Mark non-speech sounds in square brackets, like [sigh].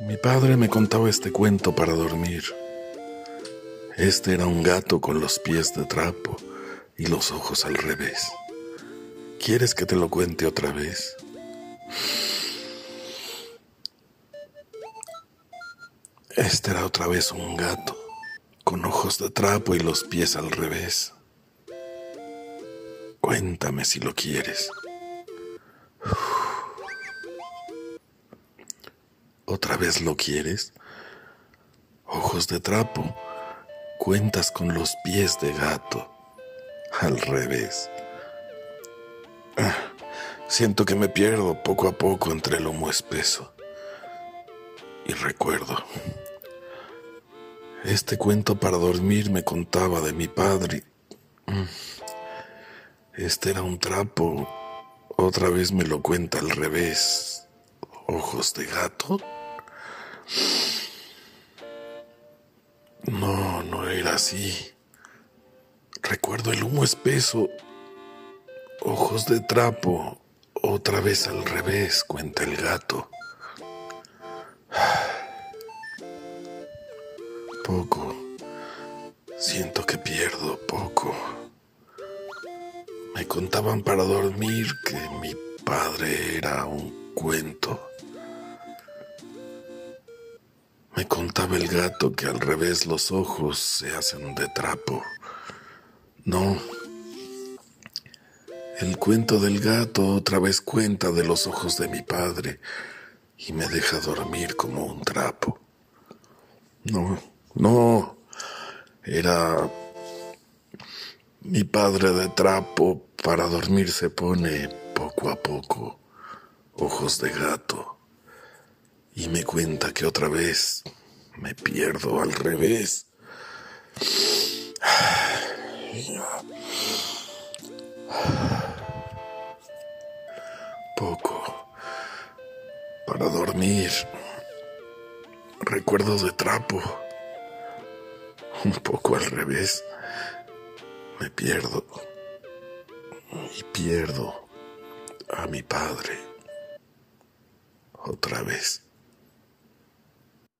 Mi padre me contaba este cuento para dormir. Este era un gato con los pies de trapo y los ojos al revés. ¿Quieres que te lo cuente otra vez? Este era otra vez un gato, con ojos de trapo y los pies al revés. Cuéntame si lo quieres. ¿Otra vez lo quieres? Ojos de trapo, cuentas con los pies de gato, al revés. Ah, siento que me pierdo poco a poco entre el humo espeso. Y recuerdo. Este cuento para dormir me contaba de mi padre. Mm. Este era un trapo. Otra vez me lo cuenta al revés. Ojos de gato. No, no era así. Recuerdo el humo espeso. Ojos de trapo. Otra vez al revés, cuenta el gato. [sighs] Poco. Siento que pierdo poco. Me contaban para dormir que mi padre era un cuento. Me contaba el gato que al revés los ojos se hacen de trapo. No. El cuento del gato otra vez cuenta de los ojos de mi padre y me deja dormir como un trapo. No, no. Era mi padre de trapo para dormir se pone poco a poco ojos de gato y me cuenta que otra vez me pierdo al revés. Poco para dormir. Recuerdos de trapo. Un poco al revés me pierdo y pierdo a mi padre otra vez.